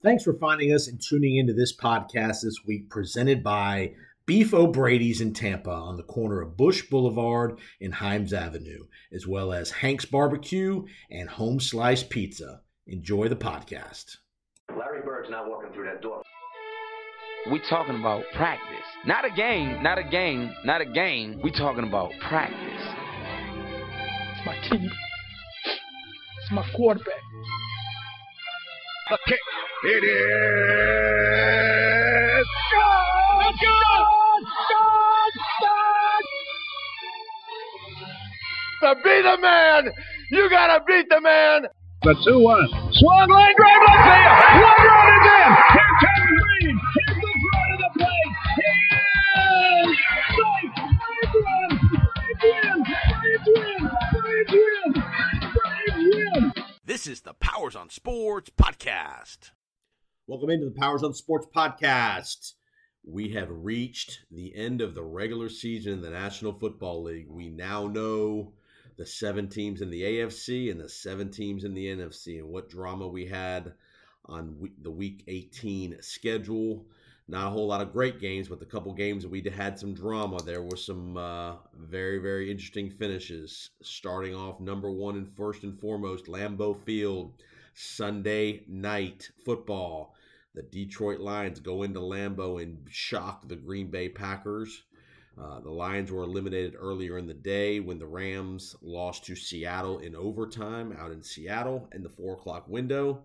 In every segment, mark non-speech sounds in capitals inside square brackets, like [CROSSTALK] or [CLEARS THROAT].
Thanks for finding us and tuning into this podcast this week, presented by Beef O'Brady's in Tampa on the corner of Bush Boulevard and Himes Avenue, as well as Hank's Barbecue and Home Slice Pizza. Enjoy the podcast. Larry Bird's not walking through that door. We talking about practice. Not a game, not a game, not a game. We talking about practice. It's my team. It's my quarterback. The kick. It is. God! God! God! To be the man, you gotta beat the man. The 2 1. Swung line drive left field. One run is in. Here comes Green. This is the Powers on Sports podcast. Welcome into the Powers on Sports podcast. We have reached the end of the regular season in the National Football League. We now know the seven teams in the AFC and the seven teams in the NFC and what drama we had on the week 18 schedule. Not a whole lot of great games, but the couple games we had some drama. There were some uh, very, very interesting finishes. Starting off number one and first and foremost, Lambeau Field, Sunday night football. The Detroit Lions go into Lambeau and shock the Green Bay Packers. Uh, the Lions were eliminated earlier in the day when the Rams lost to Seattle in overtime out in Seattle in the four o'clock window.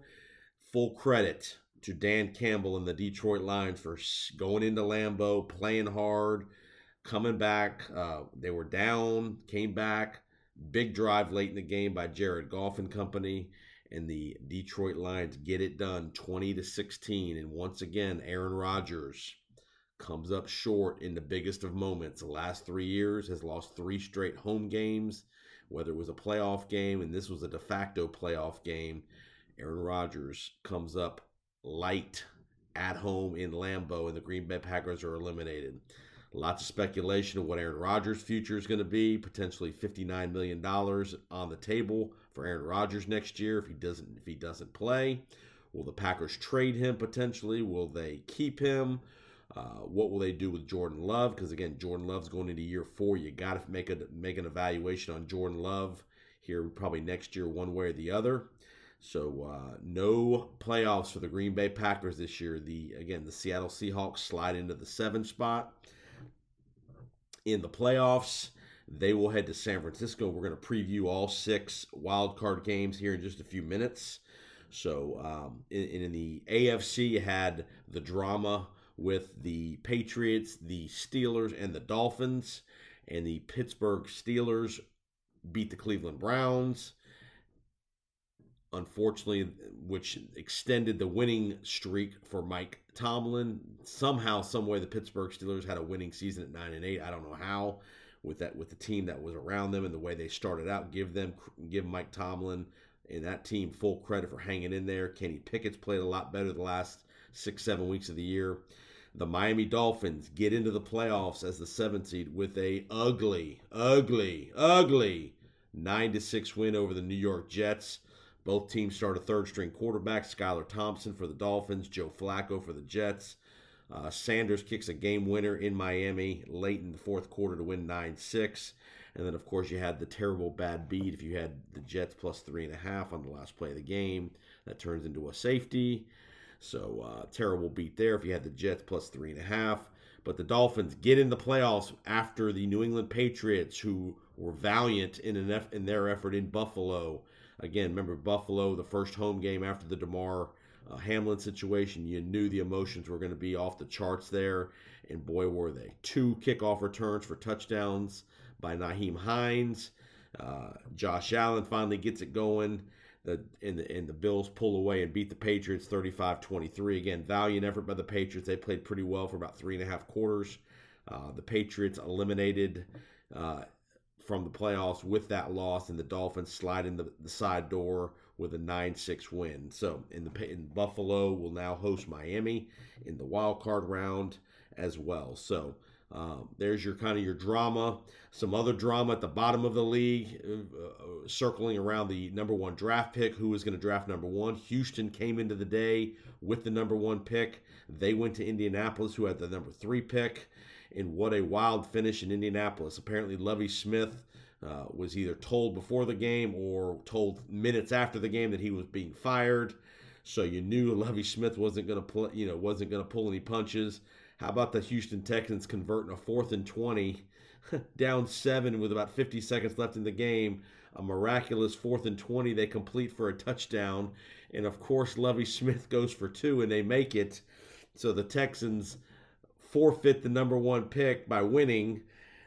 Full credit to Dan Campbell and the Detroit Lions for going into Lambeau, playing hard, coming back. Uh, they were down, came back. Big drive late in the game by Jared Goff and company, and the Detroit Lions get it done, twenty to sixteen. And once again, Aaron Rodgers comes up short in the biggest of moments. The last three years has lost three straight home games, whether it was a playoff game and this was a de facto playoff game. Aaron Rodgers comes up light at home in Lambeau, and the Green Bay Packers are eliminated. Lots of speculation of what Aaron Rodgers' future is going to be. Potentially $59 million on the table for Aaron Rodgers next year if he doesn't if he doesn't play. Will the Packers trade him potentially? Will they keep him? Uh, what will they do with Jordan Love? Because again, Jordan Love's going into year four. You got to make a make an evaluation on Jordan Love here probably next year, one way or the other. So uh, no playoffs for the Green Bay Packers this year. The again the Seattle Seahawks slide into the seven spot in the playoffs. They will head to San Francisco. We're going to preview all six wild card games here in just a few minutes. So um, in, in the AFC, you had the drama with the Patriots, the Steelers, and the Dolphins. And the Pittsburgh Steelers beat the Cleveland Browns. Unfortunately, which extended the winning streak for Mike Tomlin. Somehow, some way, the Pittsburgh Steelers had a winning season at nine and eight. I don't know how, with that with the team that was around them and the way they started out. Give them give Mike Tomlin and that team full credit for hanging in there. Kenny Pickett's played a lot better the last six seven weeks of the year. The Miami Dolphins get into the playoffs as the seventh seed with a ugly, ugly, ugly nine to six win over the New York Jets. Both teams start a third string quarterback, Skylar Thompson for the Dolphins, Joe Flacco for the Jets. Uh, Sanders kicks a game winner in Miami late in the fourth quarter to win 9 6. And then, of course, you had the terrible bad beat if you had the Jets plus three and a half on the last play of the game. That turns into a safety. So, uh, terrible beat there if you had the Jets plus three and a half. But the Dolphins get in the playoffs after the New England Patriots, who were valiant in, an in their effort in Buffalo. Again, remember Buffalo, the first home game after the Damar uh, Hamlin situation. You knew the emotions were going to be off the charts there, and boy, were they. Two kickoff returns for touchdowns by Nyheim Hines. Uh, Josh Allen finally gets it going. The, and, the, and the Bills pull away and beat the Patriots 35 23. Again, valiant effort by the Patriots. They played pretty well for about three and a half quarters. Uh, the Patriots eliminated uh, from the playoffs with that loss, and the Dolphins slide in the, the side door with a 9-6 win. So in the in Buffalo will now host Miami in the wild card round as well. So Um, there's your kind of your drama. Some other drama at the bottom of the league, uh, uh, circling around the number one draft pick. Who is going to draft number one? Houston came into the day with the number one pick. They went to Indianapolis, who had the number three pick. And what a wild finish in Indianapolis. Apparently, Lovie Smith uh, was either told before the game or told minutes after the game that he was being fired. So you knew [LAUGHS] Lovie Smith wasn't going to pull, you know, wasn't going to pull any punches. How about the Houston Texans converting a fourth and 20, [LAUGHS] down seven with about 50 seconds left in the game? A miraculous fourth and 20 they complete for a touchdown. And of course, Lovie [LAUGHS] Smith goes for two and they make it. So the Texans forfeit the number one pick by winning.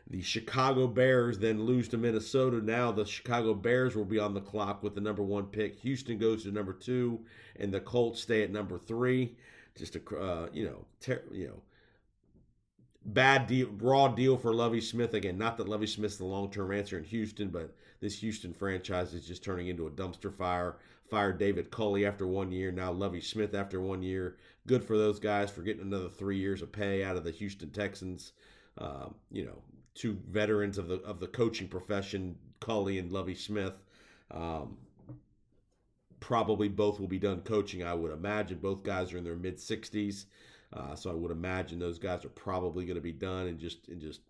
The Chicago Bears then lose to Minnesota. Now the Chicago Bears will be on the clock with the number one pick. Houston goes to number two, and the Colts stay at number three. Just a uh, you know ter- you know bad deal, raw deal for Lovie Smith. Again, not that Lovie Smith's the long term answer in Houston, but this Houston franchise is just turning into a dumpster fire. Fired David Culley after one year, now Lovie Smith after one year. Good for those guys for getting another three years of pay out of the Houston Texans. Uh, you know, two veterans of the of the coaching profession, Culley and Lovie Smith. Um, probably both will be done coaching. I would imagine both guys are in their mid 60s. Uh, so I would imagine those guys are probably going to be done and just and just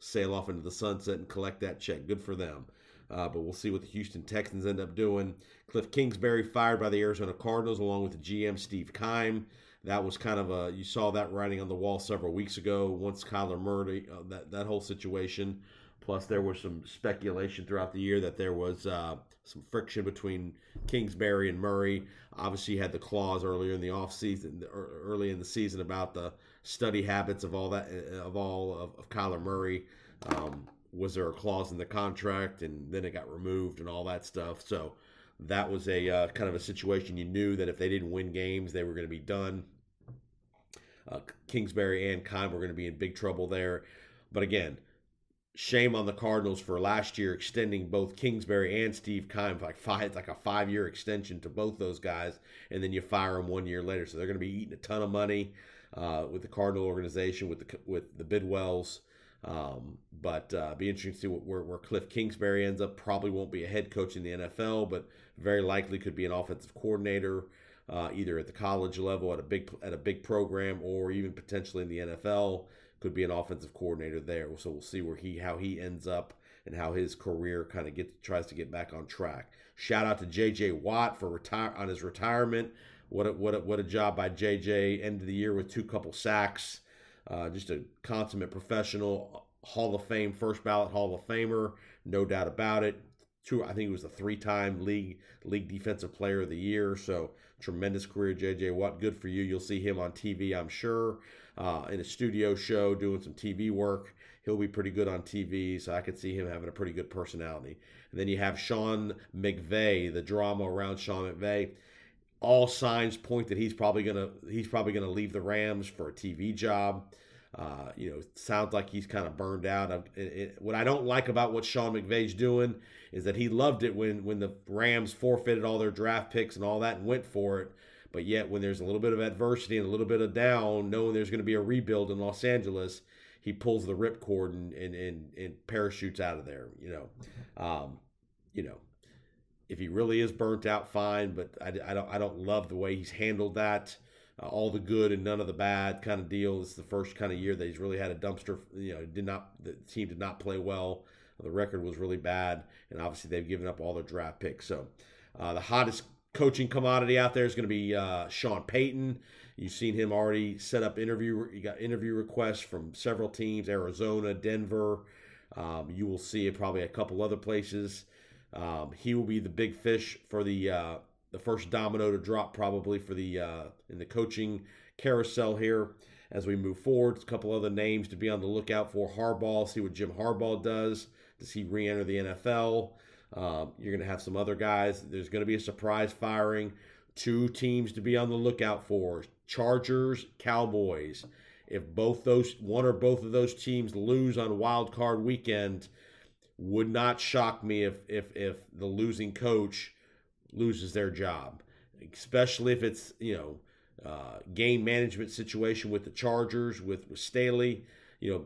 sail off into the sunset and collect that check. Good for them. Uh, but we'll see what the Houston Texans end up doing. Cliff Kingsbury fired by the Arizona Cardinals along with the GM Steve Keim. That was kind of a you saw that writing on the wall several weeks ago. Once Kyler Murray, uh, that that whole situation. Plus, there was some speculation throughout the year that there was uh, some friction between Kingsbury and Murray. Obviously, had the clause earlier in the offseason, early in the season, about the study habits of all that of all of, of Kyler Murray. Um, was there a clause in the contract, and then it got removed and all that stuff? So that was a uh, kind of a situation you knew that if they didn't win games, they were going to be done. Uh, Kingsbury and Keim were going to be in big trouble there. But again, shame on the Cardinals for last year extending both Kingsbury and Steve Keim like five like a five year extension to both those guys, and then you fire them one year later. So they're going to be eating a ton of money uh, with the Cardinal organization with the with the Bidwells. Um, but uh, be interesting to see what, where, where Cliff Kingsbury ends up. Probably won't be a head coach in the NFL, but very likely could be an offensive coordinator, uh, either at the college level at a big at a big program, or even potentially in the NFL could be an offensive coordinator there. So we'll see where he how he ends up and how his career kind of gets tries to get back on track. Shout out to J.J. Watt for retire on his retirement. What a, what a, what a job by J.J. End of the year with two couple sacks. Uh, just a consummate professional, Hall of Fame, first ballot Hall of Famer, no doubt about it. Two, I think it was a three-time league league defensive player of the year. So tremendous career, J.J. Watt. Good for you. You'll see him on TV, I'm sure uh, in a studio show doing some TV work. He'll be pretty good on TV, so I could see him having a pretty good personality. And then you have Sean McVay, the drama around Sean McVay. All signs point that he's probably gonna he's probably gonna leave the Rams for a TV job. Uh, you know, sounds like he's kind of burned out. It, it, what I don't like about what Sean McVay's doing is that he loved it when when the Rams forfeited all their draft picks and all that and went for it. But yet, when there's a little bit of adversity and a little bit of down, knowing there's going to be a rebuild in Los Angeles, he pulls the ripcord and, and, and, and parachutes out of there. You know, um, you know, if he really is burnt out, fine. But I, I don't I don't love the way he's handled that. Uh, all the good and none of the bad kind of deal. This is the first kind of year that he's really had a dumpster. You know, did not the team did not play well. The record was really bad, and obviously they've given up all their draft picks. So uh, the hottest coaching commodity out there is going to be uh, Sean Payton. You've seen him already set up interview. You got interview requests from several teams: Arizona, Denver. Um, you will see it probably a couple other places. Um, he will be the big fish for the uh, the first domino to drop, probably for the uh, in the coaching carousel here as we move forward. A couple other names to be on the lookout for: Harbaugh. See what Jim Harbaugh does. Does he re-enter the NFL? Um, you're going to have some other guys. There's going to be a surprise firing. Two teams to be on the lookout for Chargers, Cowboys. If both those, one or both of those teams lose on wild card weekend, would not shock me if, if, if the losing coach loses their job, especially if it's, you know, uh, game management situation with the Chargers, with, with Staley. You know,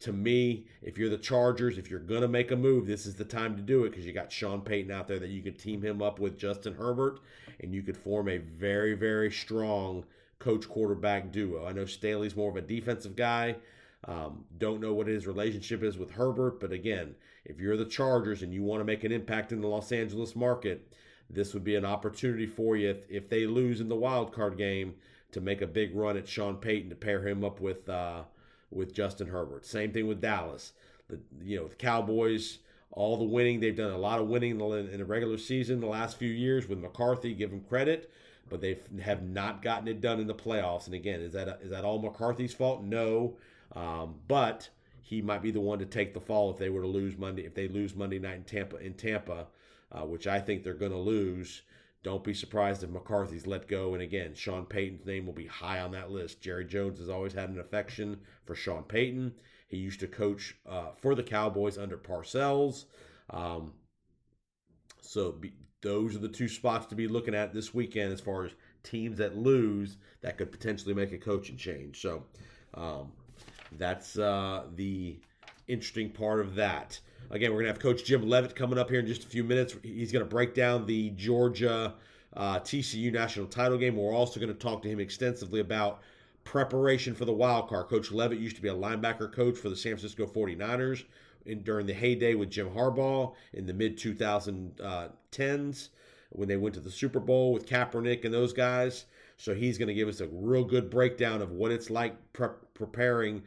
to me, if you're the Chargers, if you're to make a move, this is the time to do it because you got Sean Payton out there that you could team him up with Justin Herbert and you could form a very, very strong coach quarterback duo. I know Staley's more of a defensive guy. Um, don't know what his relationship is with Herbert, but again, if you're the Chargers and you want to make an impact in the Los Angeles market, this would be an opportunity for you if, if they lose in the wild card game to make a big run at Sean Payton to pair him up with uh, with Justin Herbert. Same thing with Dallas. The you know the Cowboys, all the winning they've done a lot of winning in the, regular season the last few years with McCarthy. Give them credit, but they have not gotten it done in the playoffs. And again, is that is that all McCarthy's fault? No, um, but he might be the one to take the fall if they were to lose Monday if they lose Monday night in Tampa in Tampa, uh, which I think they're going to lose. Don't be surprised if McCarthy's let go. And again, Sean Payton's name will be high on that list. Jerry Jones has always had an affection for Sean Payton. He used to coach uh, for the Cowboys under Parcells. Um, so be, those are the two spots to be looking at this weekend as far as teams that lose that could potentially make a coaching change. So um, that's uh, the interesting part of that. Again, we're going to have Coach Jim Leavitt coming up here in just a few minutes. He's going to break down the Georgia uh, TCU national title game. We're also going to talk to him extensively about preparation for the wild card. Coach Leavitt used to be a linebacker coach for the San Francisco 49ers in, during the heyday with Jim Harbaugh in the mid 2010s when they went to the Super Bowl with Kaepernick and those guys. So he's going to give us a real good breakdown of what it's like pre- preparing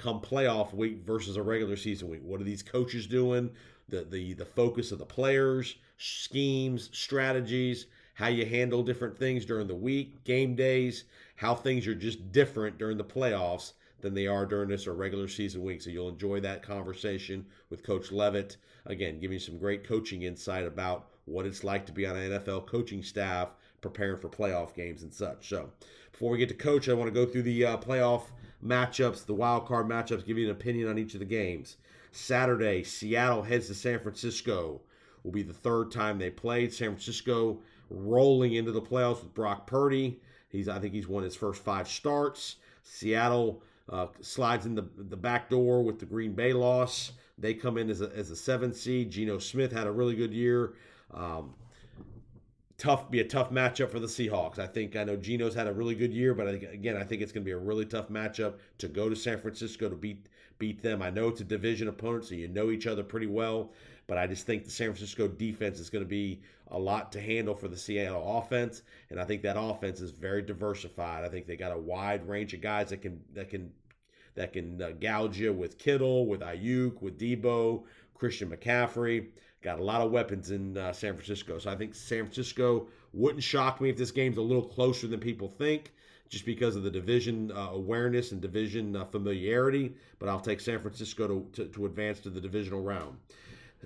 come playoff week versus a regular season week. What are these coaches doing? The the the focus of the players, schemes, strategies, how you handle different things during the week, game days, how things are just different during the playoffs than they are during this or regular season week. So you'll enjoy that conversation with Coach Leavitt. Again, giving you some great coaching insight about what it's like to be on an NFL coaching staff preparing for playoff games and such. So before we get to coach, I want to go through the uh, playoff matchups, the wild card matchups, give you an opinion on each of the games. Saturday, Seattle heads to San Francisco. Will be the third time they played. San Francisco rolling into the playoffs with Brock Purdy. He's I think he's won his first five starts. Seattle uh, slides in the the back door with the Green Bay loss. They come in as a as a seven seed. Geno Smith had a really good year. Um, tough be a tough matchup for the Seahawks. I think I know Geno's had a really good year, but again, I think it's going to be a really tough matchup to go to San Francisco to beat beat them. I know it's a division opponent, so you know each other pretty well, but I just think the San Francisco defense is going to be a lot to handle for the Seattle offense, and I think that offense is very diversified. I think they got a wide range of guys that can that can that can uh, gouge you with Kittle, with Aiyuk, with Deebo, Christian McCaffrey. Got a lot of weapons in uh, San Francisco. So I think San Francisco wouldn't shock me if this game's a little closer than people think, just because of the division uh, awareness and division uh, familiarity. But I'll take San Francisco to, to, to advance to the divisional round.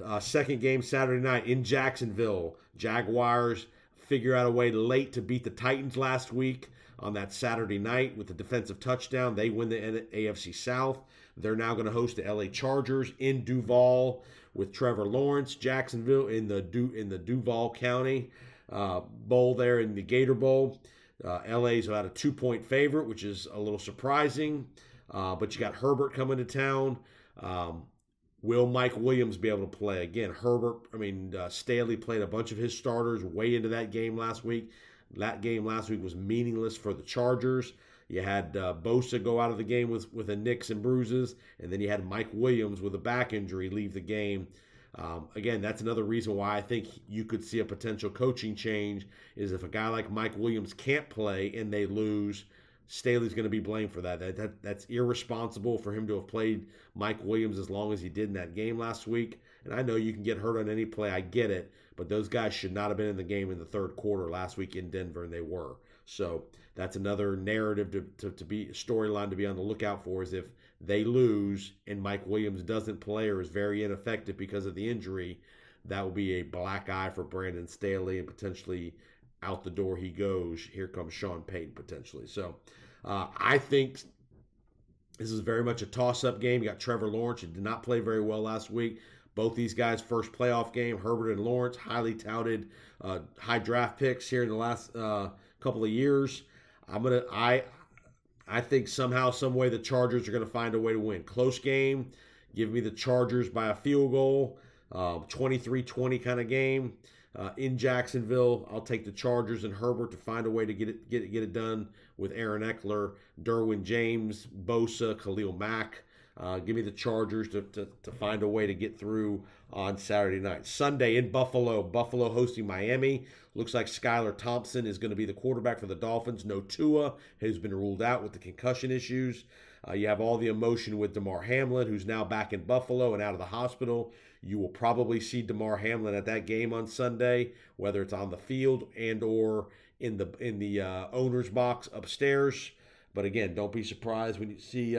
Uh, second game Saturday night in Jacksonville. Jaguars figure out a way late to beat the Titans last week on that Saturday night with the defensive touchdown. They win the AFC South. They're now going to host the LA Chargers in Duval with Trevor Lawrence, Jacksonville in the du- in the Duval County uh, Bowl there in the Gator Bowl. Uh, LA's about a two point favorite, which is a little surprising. Uh, but you got Herbert coming to town. Um, will Mike Williams be able to play again? Herbert, I mean uh, Staley played a bunch of his starters way into that game last week. That game last week was meaningless for the Chargers. You had uh, Bosa go out of the game with with a nicks and bruises, and then you had Mike Williams with a back injury leave the game. Um, again, that's another reason why I think you could see a potential coaching change is if a guy like Mike Williams can't play and they lose, Staley's going to be blamed for that. That, that. That's irresponsible for him to have played Mike Williams as long as he did in that game last week. And I know you can get hurt on any play, I get it, but those guys should not have been in the game in the third quarter last week in Denver, and they were. So that's another narrative to, to, to be storyline to be on the lookout for is if they lose and Mike Williams doesn't play or is very ineffective because of the injury, that will be a black eye for Brandon Staley and potentially out the door he goes. Here comes Sean Payton potentially. So uh, I think this is very much a toss up game. You got Trevor Lawrence, who did not play very well last week. Both these guys' first playoff game, Herbert and Lawrence, highly touted, uh, high draft picks here in the last uh, couple of years. I'm gonna I I think somehow, some way, the Chargers are to find a way to win. Close game. Give me the Chargers by a field goal. 23 um, 20 kind of game. Uh, in Jacksonville, I'll take the Chargers and Herbert to find a way to get it get it get it done with Aaron Ekeler, Derwin James, Bosa, Khalil Mack. Uh, give me the Chargers to, to, to, find a way to get through on Saturday night. Sunday in Buffalo, Buffalo hosting Miami. Looks like Skylar Thompson is going to be the quarterback for the Dolphins. No Tua has been ruled out with the concussion issues. Uh, you have all the emotion with Damar Hamlin, who's now back in Buffalo and out of the hospital. You will probably see Damar Hamlin at that game on Sunday, whether it's on the field and or in the in the uh, owner's box upstairs. But again, don't be surprised when you see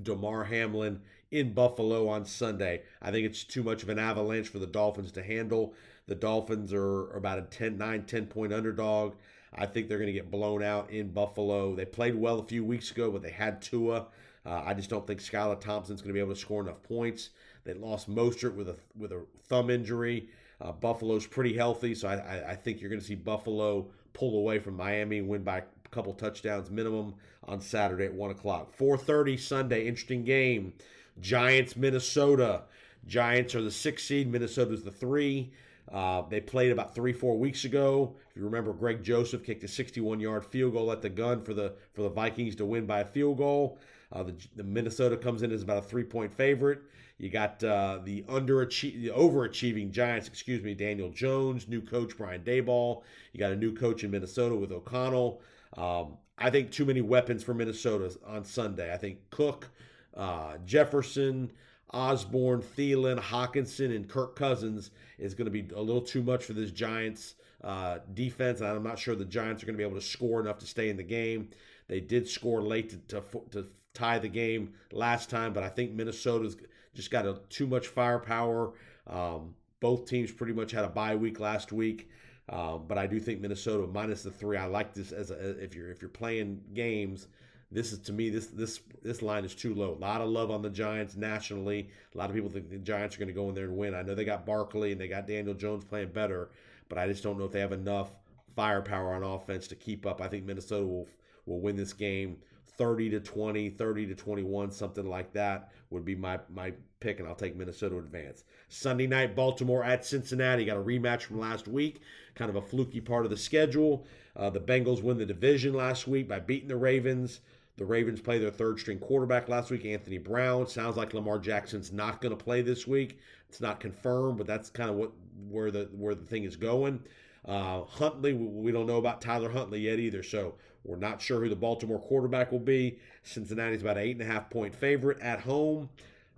Damar Hamlin in Buffalo on Sunday. I think it's too much of an avalanche for the Dolphins to handle. The Dolphins are about a 10, 9, 10 point underdog. I think they're going to get blown out in Buffalo. They played well a few weeks ago, but they had Tua. Uh, I just don't think Skylar Thompson's going to be able to score enough points. They lost Mostert with a with a thumb injury. Uh, Buffalo's pretty healthy, so I, I, I think you're going to see Buffalo pull away from Miami, win by couple touchdowns minimum on Saturday at one o'clock. 4:30 Sunday, interesting game. Giants, Minnesota. Giants are the six seed. Minnesota's the three. Uh, they played about three, four weeks ago. If you remember, Greg Joseph kicked a 61-yard field goal at the gun for the for the Vikings to win by a field goal. Uh, the, the, Minnesota comes in as about a three-point favorite. You got uh, the underachieving, the overachieving Giants, excuse me, Daniel Jones, new coach Brian Daboll. You got a new coach in Minnesota with O'Connell. Um, I think too many weapons for Minnesota on Sunday. I think Cook, uh, Jefferson, Osborn, Thielen, Hockenson, and Kirk Cousins is going to be a little too much for this Giants uh, defense. I'm not sure the Giants are going to be able to score enough to stay in the game. They did score late to, to, to tie the game last time, but I think Minnesota's just got a, too much firepower. Um, both teams pretty much had a bye week last week. Um, but I do think Minnesota minus the three. I like this as a, if you're if you're playing games this is to me this this this line is too low. A lot of love on the Giants nationally. A lot of people think the Giants are going to go in there and win. I know they got Barkley and they got Daniel Jones playing better, but I just don't know if they have enough firepower on offense to keep up. I think Minnesota will will win this game 30 to 20, 30 to 21, something like that would be my my pick and I'll take Minnesota advance. Sunday night Baltimore at Cincinnati got a rematch from last week, kind of a fluky part of the schedule. Uh, the Bengals win the division last week by beating the Ravens. The Ravens play their third string quarterback last week, Anthony Brown. Sounds like Lamar Jackson's not going to play this week. It's not confirmed, but that's kind of what where the where the thing is going. Uh, Huntley, we don't know about Tyler Huntley yet either, so we're not sure who the Baltimore quarterback will be. Cincinnati's about an eight and a half point favorite at home.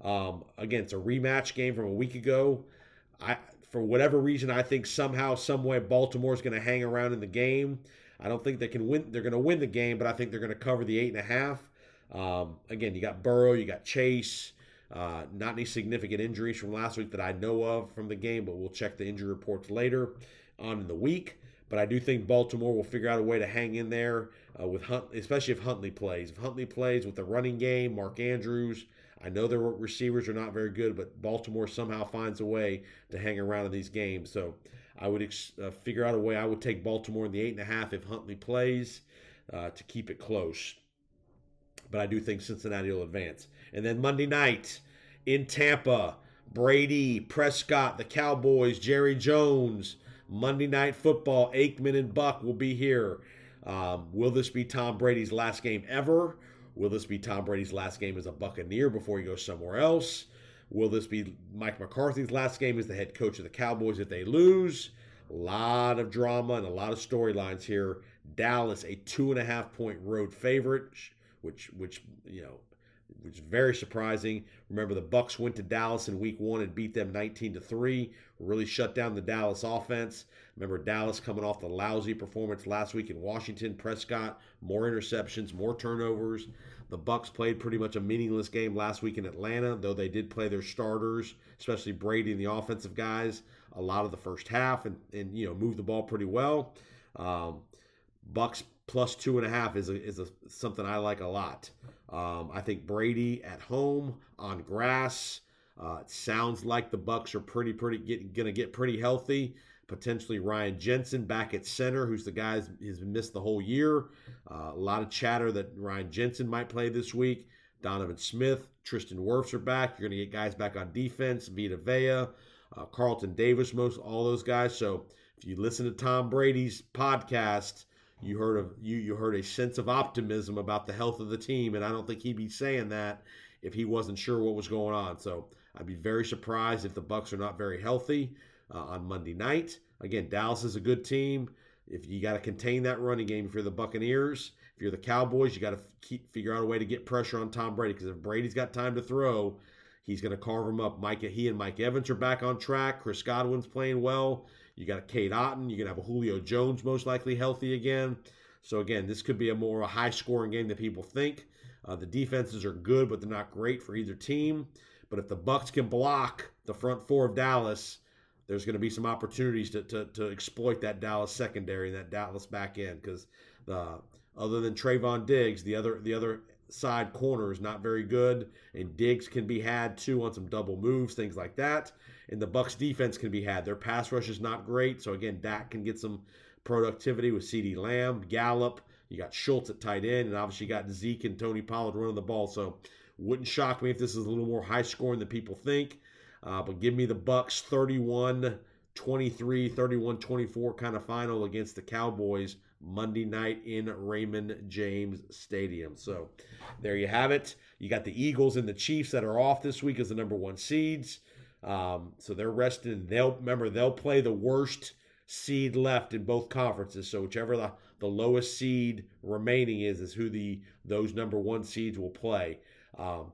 Um, again, it's a rematch game from a week ago. I, for whatever reason, I think somehow, some way, Baltimore's going to hang around in the game. I don't think they can win. They're going to win the game, but I think they're going to cover the eight and a half. Um, again, you got Burrow, you got Chase. Uh, not any significant injuries from last week that I know of from the game, but we'll check the injury reports later on in the week. But I do think Baltimore will figure out a way to hang in there uh, with Hunt, especially if Huntley plays. If Huntley plays with the running game, Mark Andrews. I know their receivers are not very good, but Baltimore somehow finds a way to hang around in these games. So I would ex- uh, figure out a way. I would take Baltimore in the eight and a half if Huntley plays uh, to keep it close. But I do think Cincinnati will advance. And then Monday night in Tampa, Brady, Prescott, the Cowboys, Jerry Jones, Monday Night Football, Aikman and Buck will be here. Um, will this be Tom Brady's last game ever? Will this be Tom Brady's last game as a Buccaneer before he goes somewhere else? Will this be Mike McCarthy's last game as the head coach of the Cowboys if they lose? A lot of drama and a lot of storylines here. Dallas, a two and a half point road favorite, which which you know, is very surprising. Remember, the Bucks went to Dallas in Week One and beat them 19 to three. Really shut down the Dallas offense. Remember Dallas coming off the lousy performance last week in Washington. Prescott, more interceptions, more turnovers. The Bucks played pretty much a meaningless game last week in Atlanta, though they did play their starters, especially Brady and the offensive guys, a lot of the first half, and, and you know move the ball pretty well. Um, Bucks plus two and a half is a, is a, something I like a lot. Um, I think Brady at home on grass. Uh, it sounds like the Bucks are pretty pretty get, gonna get pretty healthy. potentially Ryan Jensen back at center, who's the guy who's missed the whole year. Uh, a lot of chatter that Ryan Jensen might play this week. Donovan Smith, Tristan Wirfs are back. You're going to get guys back on defense. Vita Vea, uh, Carlton Davis, most all those guys. So if you listen to Tom Brady's podcast, you heard of you you heard a sense of optimism about the health of the team, and I don't think he'd be saying that if he wasn't sure what was going on. So I'd be very surprised if the Bucks are not very healthy uh, on Monday night. Again, Dallas is a good team. If you got to contain that running game, if you're the Buccaneers, if you're the Cowboys, you got to keep figure out a way to get pressure on Tom Brady because if Brady's got time to throw, he's going to carve him up. Mike, he and Mike Evans are back on track. Chris Godwin's playing well. You got a Cade Otton. You're gonna have a Julio Jones most likely healthy again. So again, this could be a more high scoring game than people think. Uh, the defenses are good, but they're not great for either team. But if the Bucks can block the front four of Dallas, there's going to be some opportunities to, to, to exploit that Dallas secondary and that Dallas back end because the other than Trevon Diggs, the other the other side corner is not very good, and Diggs can be had too on some double moves, things like that. And the Bucks defense can be had. Their pass rush is not great, so again, Dak can get some productivity with CeeDee Lamb, Gallup. You got Schultz at tight end, and obviously you got Zeke and Tony Pollard running the ball. So wouldn't shock me if this is a little more high scoring than people think. Uh, but give me the Bucks 31 23, 31 24 kind of final against the Cowboys Monday night in Raymond James Stadium. So there you have it. You got the Eagles and the Chiefs that are off this week as the number one seeds. Um, so they're rested. They'll remember they'll play the worst seed left in both conferences. So whichever the, the lowest seed remaining is, is who the those number one seeds will play. Um,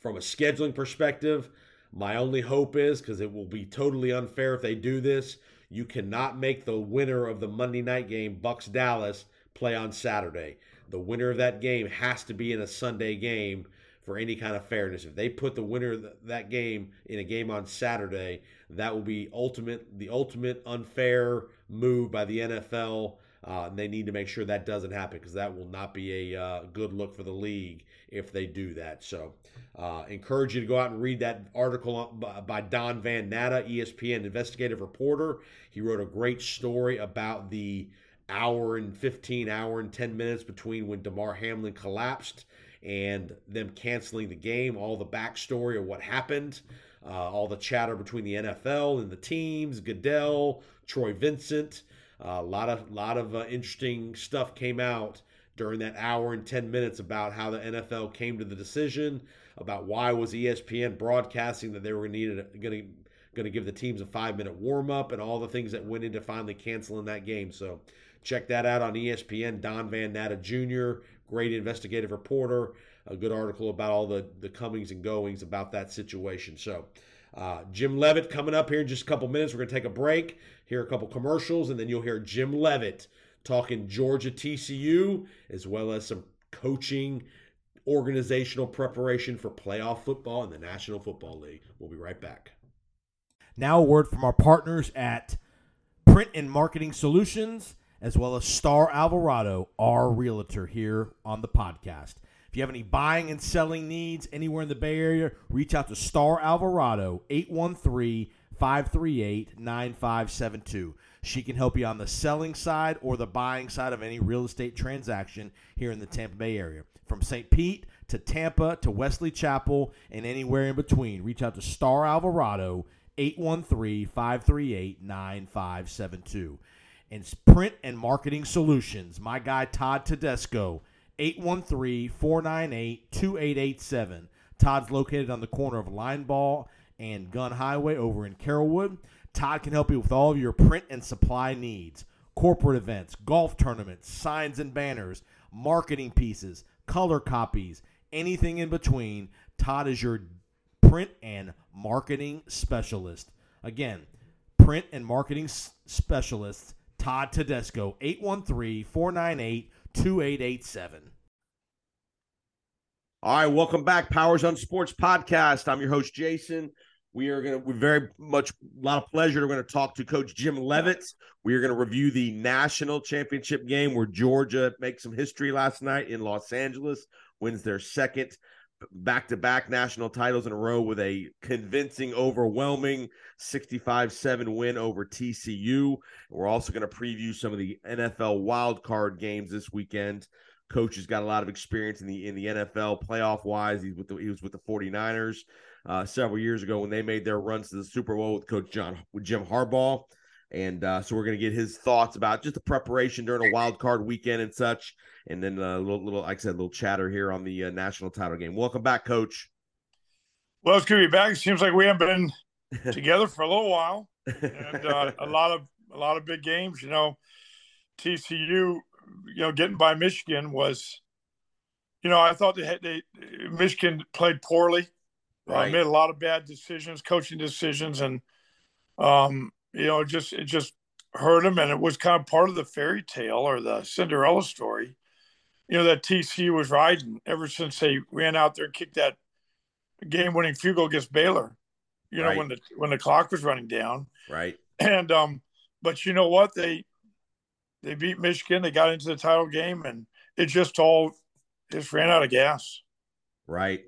from a scheduling perspective, my only hope is because it will be totally unfair if they do this. You cannot make the winner of the Monday night game, Bucks Dallas, play on Saturday. The winner of that game has to be in a Sunday game for any kind of fairness. If they put the winner of that game in a game on Saturday, that will be ultimate the ultimate unfair move by the NFL. Uh, and they need to make sure that doesn't happen because that will not be a uh, good look for the league if they do that. So, uh, encourage you to go out and read that article by Don Van Natta, ESPN investigative reporter. He wrote a great story about the hour and 15 hour and 10 minutes between when Damar Hamlin collapsed and them canceling the game, all the backstory of what happened, uh, all the chatter between the NFL and the teams, Goodell, Troy Vincent. A lot of lot of uh, interesting stuff came out during that hour and 10 minutes about how the NFL came to the decision, about why was ESPN broadcasting that they were going to going to give the teams a 5-minute warm-up and all the things that went into finally canceling that game. So check that out on ESPN. Don Van Natta Jr., great investigative reporter, a good article about all the the comings and goings about that situation. So uh, Jim Leavitt coming up here in just a couple minutes. We're going to take a break, hear a couple commercials, and then you'll hear Jim Leavitt talking Georgia TCU as well as some coaching, organizational preparation for playoff football in the National Football League. We'll be right back. Now, a word from our partners at Print and Marketing Solutions, as well as Star Alvarado, our realtor here on the podcast. If you have any buying and selling needs anywhere in the Bay Area, reach out to Star Alvarado, 813 538 9572. She can help you on the selling side or the buying side of any real estate transaction here in the Tampa Bay area. From St. Pete to Tampa to Wesley Chapel and anywhere in between, reach out to Star Alvarado, 813 538 9572. And Print and Marketing Solutions, my guy Todd Tedesco, 813 498 2887. Todd's located on the corner of Linebaugh and Gunn Highway over in Carrollwood. Todd can help you with all of your print and supply needs corporate events, golf tournaments, signs and banners, marketing pieces, color copies, anything in between. Todd is your print and marketing specialist. Again, print and marketing specialist, Todd Tedesco, 813 498 2887. All right, welcome back, Powers on Sports podcast. I'm your host, Jason. We are going to, we very much, a lot of pleasure. We're going to talk to Coach Jim Leavitt. We are going to review the national championship game where Georgia makes some history last night in Los Angeles, wins their second back to back national titles in a row with a convincing, overwhelming 65 7 win over TCU. We're also going to preview some of the NFL wild card games this weekend. Coach has got a lot of experience in the in the NFL playoff wise. He's with the, he was with the 49ers uh, several years ago when they made their runs to the Super Bowl with Coach John with Jim Harbaugh. And uh, so we're going to get his thoughts about just the preparation during a wild card weekend and such. And then a little, little, like I said, a little chatter here on the uh, national title game. Welcome back, Coach. Well, it's good to be back. It seems like we haven't been [LAUGHS] together for a little while, and uh, [LAUGHS] a lot of a lot of big games. You know, TCU, you know, getting by Michigan was, you know, I thought they had they Michigan played poorly, right. uh, made a lot of bad decisions, coaching decisions, and um, you know, just it just hurt them, and it was kind of part of the fairy tale or the Cinderella story. You know that TCU was riding ever since they ran out there and kicked that game-winning field goal against Baylor. You know right. when the when the clock was running down. Right. And um, but you know what they they beat Michigan. They got into the title game, and it just all just ran out of gas. Right.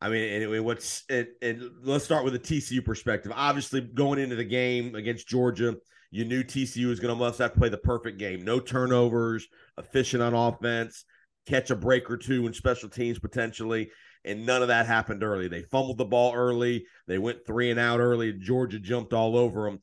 I mean, anyway, what's it, it, let's start with the TCU perspective. Obviously, going into the game against Georgia, you knew TCU was going to must have to play the perfect game. No turnovers, efficient on offense, catch a break or two in special teams potentially, and none of that happened early. They fumbled the ball early. They went three and out early. Georgia jumped all over them.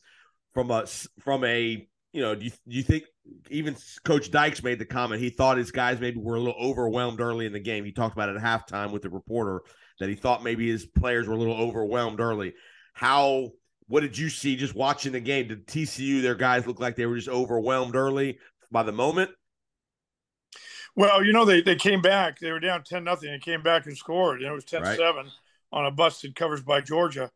From a from a you know, do you, do you think even Coach Dykes made the comment he thought his guys maybe were a little overwhelmed early in the game. He talked about it at halftime with the reporter that he thought maybe his players were a little overwhelmed early. How what did you see just watching the game? Did TCU their guys look like they were just overwhelmed early by the moment? Well, you know, they, they came back. They were down 10 nothing and came back and scored. And it was 10 right. 7 on a busted covers by Georgia.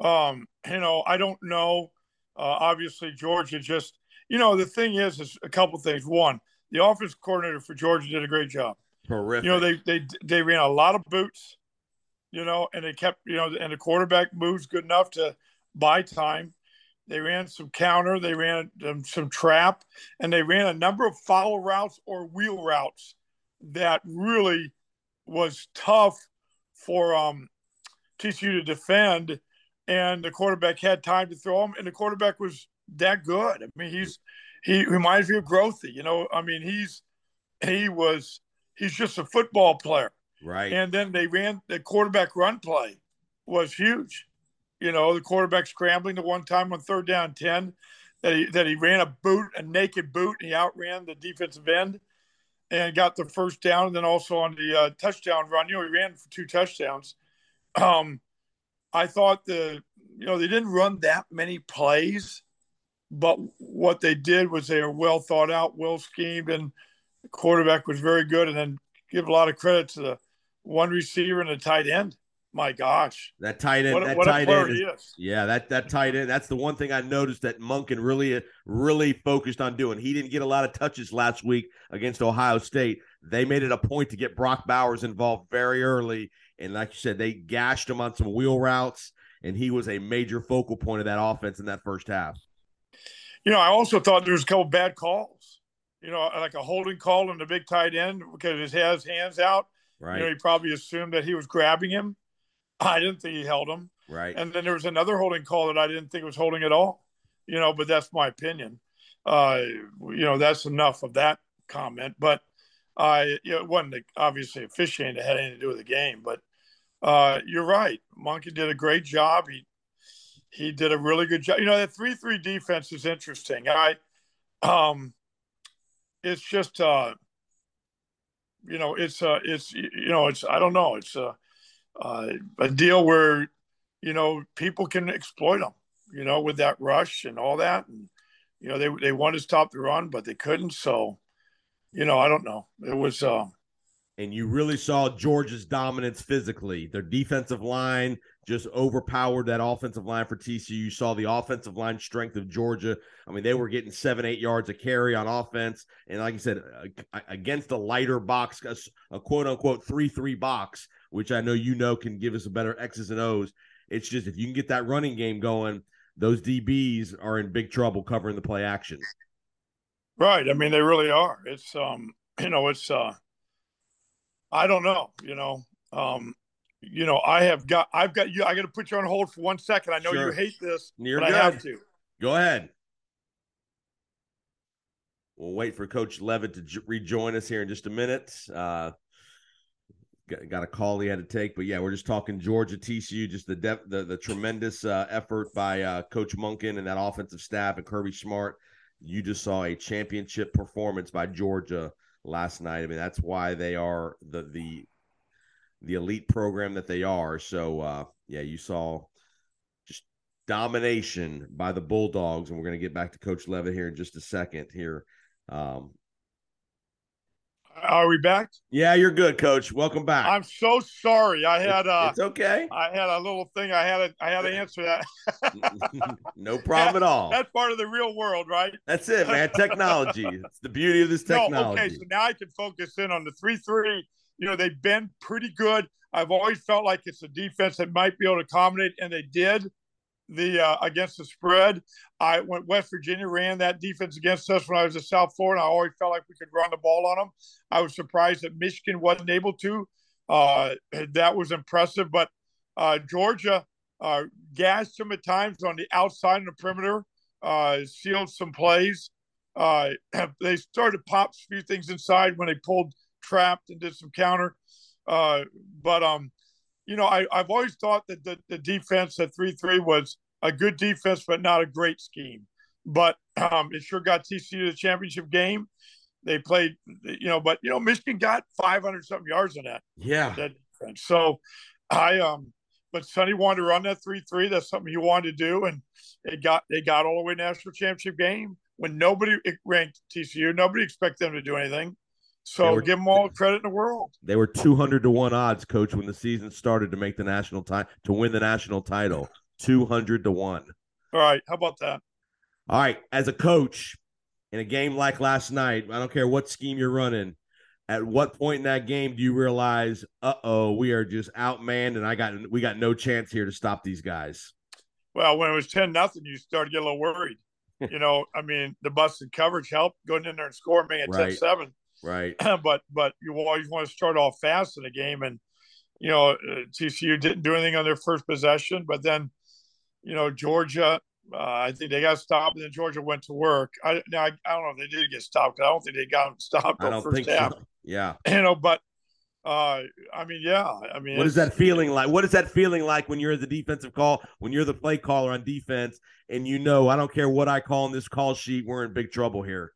Um, you know, I don't know. Uh, obviously, Georgia just, you know, the thing is, is a couple things. One, the offense coordinator for Georgia did a great job. Terrific. You know, they they they ran a lot of boots you know, and they kept, you know, and the quarterback moves good enough to buy time. They ran some counter, they ran um, some trap, and they ran a number of follow routes or wheel routes that really was tough for um, TCU to defend. And the quarterback had time to throw them, and the quarterback was that good. I mean, he's he reminds me of Grothe. You know, I mean, he's he was he's just a football player Right. And then they ran the quarterback run play was huge. You know, the quarterback scrambling the one time on third down 10 that he, that he ran a boot, a naked boot, and he outran the defensive end and got the first down. And then also on the uh, touchdown run, you know, he ran for two touchdowns. Um, I thought the, you know, they didn't run that many plays, but what they did was they were well thought out, well schemed, and the quarterback was very good. And then give a lot of credit to the one receiver and a tight end. My gosh, that tight end, what, that what tight end, is, is. yeah, that that tight end. That's the one thing I noticed that Monken really, really focused on doing. He didn't get a lot of touches last week against Ohio State. They made it a point to get Brock Bowers involved very early, and like you said, they gashed him on some wheel routes, and he was a major focal point of that offense in that first half. You know, I also thought there was a couple bad calls. You know, like a holding call on the big tight end because he has hands out Right. You know, he probably assumed that he was grabbing him. [LAUGHS] I didn't think he held him. Right. And then there was another holding call that I didn't think was holding at all. You know, but that's my opinion. Uh, you know, that's enough of that comment. But uh, you know, it wasn't obviously officiating that had anything to do with the game. But uh, you're right. Monken did a great job. He he did a really good job. You know, that three three defense is interesting. I um, it's just uh, you know, it's uh, it's you know, it's I don't know, it's a uh, a deal where you know people can exploit them, you know, with that rush and all that, and you know they they wanted to stop the run, but they couldn't. So, you know, I don't know. It was. Uh, and you really saw Georgia's dominance physically. Their defensive line just overpowered that offensive line for TCU. You saw the offensive line strength of Georgia. I mean, they were getting seven, eight yards of carry on offense. And like I said, against a lighter box, a, quote unquote 3 3 box, which I know you know can give us a better X's and O's. It's just if you can get that running game going, those DBs are in big trouble covering the play action. Right. I mean, they really are. It's, um, [CLEARS THROAT] you know, it's, uh, I don't know. You know, um, you know, I have got, I've got you. I got to put you on hold for one second. I know Sure. you hate this, You're but good. I have to. Go ahead. We'll wait for Coach Leavitt to j- rejoin us here in just a minute. Uh, got, got a call he had to take, but yeah, we're just talking Georgia TCU. Just the the the tremendous uh, effort by uh, Coach Monken and that offensive staff and Kirby Smart. You just saw a championship performance by Georgia last night. I mean, that's why they are the the the elite program that they are. So uh, yeah, you saw just domination by the Bulldogs, and we're going to get back to Coach Leavitt here in just a second. Here, um, Are we back? yeah, you're good, Coach. Welcome back. I'm so sorry. I had, uh, it's okay. I had a little thing. I had to, I had to answer that. [LAUGHS] no problem at all. That's part of the real world, right? That's it, man. [LAUGHS] Technology. It's the beauty of this technology. No, okay, so now I can focus in on the three three. You know, they've been pretty good. I've always felt like it's a defense that might be able to accommodate, and they did the uh, against the spread. I went West Virginia ran that defense against us when I was at South Florida. I always felt like we could run the ball on them. I was surprised that Michigan wasn't able to. Uh, that was impressive, but uh, Georgia uh, gassed them at times on the outside and the perimeter, uh, sealed some plays. Uh, [CLEARS THROAT] they started to pop a few things inside when they pulled trapped and did some counter. But um, you know, I, I've always thought that the, the defense at three three was a good defense, but not a great scheme. But um, it sure got TCU the championship game. They played, you know, but you know, Michigan got 500 something yards in that yeah. that defense. So I um, but Sonny wanted to run that three three. That's something he wanted to do, and they got they got all the way to national championship game when nobody ranked TCU. Nobody expected them to do anything. So were- give them all the credit in the world. They were 200 to 1 odds, coach, when the season started to make the national title to win the national title. 200 to 1. All right, how about that? All right, as a coach in a game like last night, I don't care what scheme you're running. At what point in that game do you realize, uh oh, we are just outmanned, and I got we got no chance here to stop these guys? Well, when it was ten nothing, you started to get a little worried. [LAUGHS] you know, I mean, the busted coverage helped going in there and scoring me at Right. 10-7. Right. [CLEARS THROAT] but but you always want to start off fast in a game, and you know uh, TCU didn't do anything on their first possession, but then you know Georgia, uh, I think they got stopped, and then Georgia went to work. I now I, I don't know if they did get stopped. I don't think they got stopped I on don't first think half. so. Yeah. [CLEARS THROAT] You know, but uh, I mean, yeah, I mean, What is that feeling like? What is that feeling like when you're the defensive call, when you're the play caller on defense, and you know I don't care what I call in this call sheet, we're in big trouble here.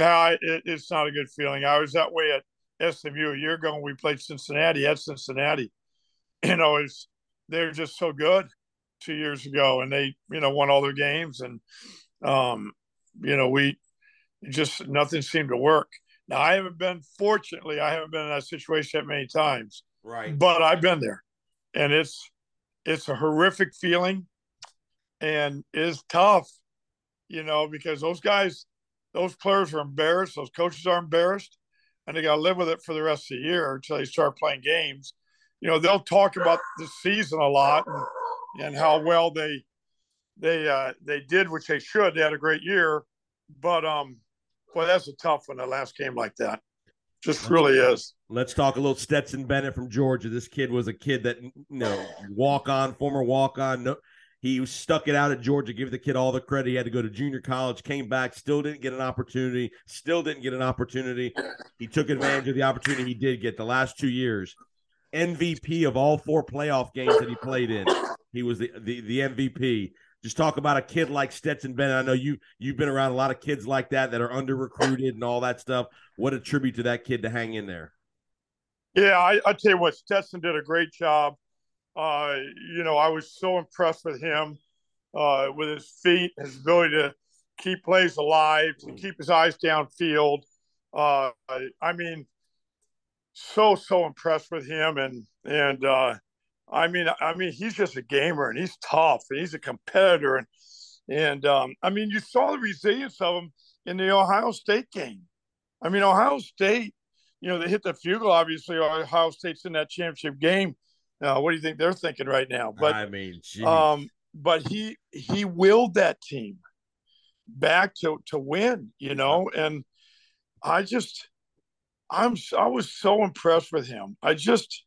No, it, it's not a good feeling. I was that way at SMU a year ago when we played Cincinnati at Cincinnati. [CLEARS THROAT] You know, it's they're just so good two years ago, and they you know won all their games, and um, you know we just nothing seemed to work. Now I haven't been fortunately I haven't been in that situation that many times, Right. but I've been there, and it's it's a horrific feeling, and it's tough, you know, because those guys, those players are embarrassed, those coaches are embarrassed, and they got to live with it for the rest of the year until they start playing games. You know, they'll talk about the season a lot and, and how well they they uh, they did, which they should. They had a great year, but um, boy, that's a tough one. The last game like that, just really is. Let's talk a little Stetson Bennett from Georgia. This kid was a kid that you know walk on, former walk on. No, he stuck it out at Georgia. Give the kid all the credit. He had to go to junior college, came back, still didn't get an opportunity. Still didn't get an opportunity. He took advantage of the opportunity he did get the last two years. MVP of all four playoff games that he played in. He was the the, the MVP. Just talk about a kid like Stetson Bennett. I know you you've been around a lot of kids like that that are under recruited and all that stuff. What a tribute to that kid to hang in there. Yeah, I, I tell you what, Stetson did a great job. Uh, you know, I was so impressed with him, uh, with his feet, his ability to keep plays alive, to keep his eyes downfield. Uh, I, I mean, so so impressed with him, and and uh, I mean, I mean, he's just a gamer, and he's tough, and he's a competitor, and and um, I mean, you saw the resilience of him in the Ohio State game. I mean, Ohio State you know, they hit the fugle. Obviously, Ohio State's in that championship game. Uh, what do you think they're thinking right now? But I mean, geez. um, but he he willed that team back to to win. You know, and I just I'm I was so impressed with him. I just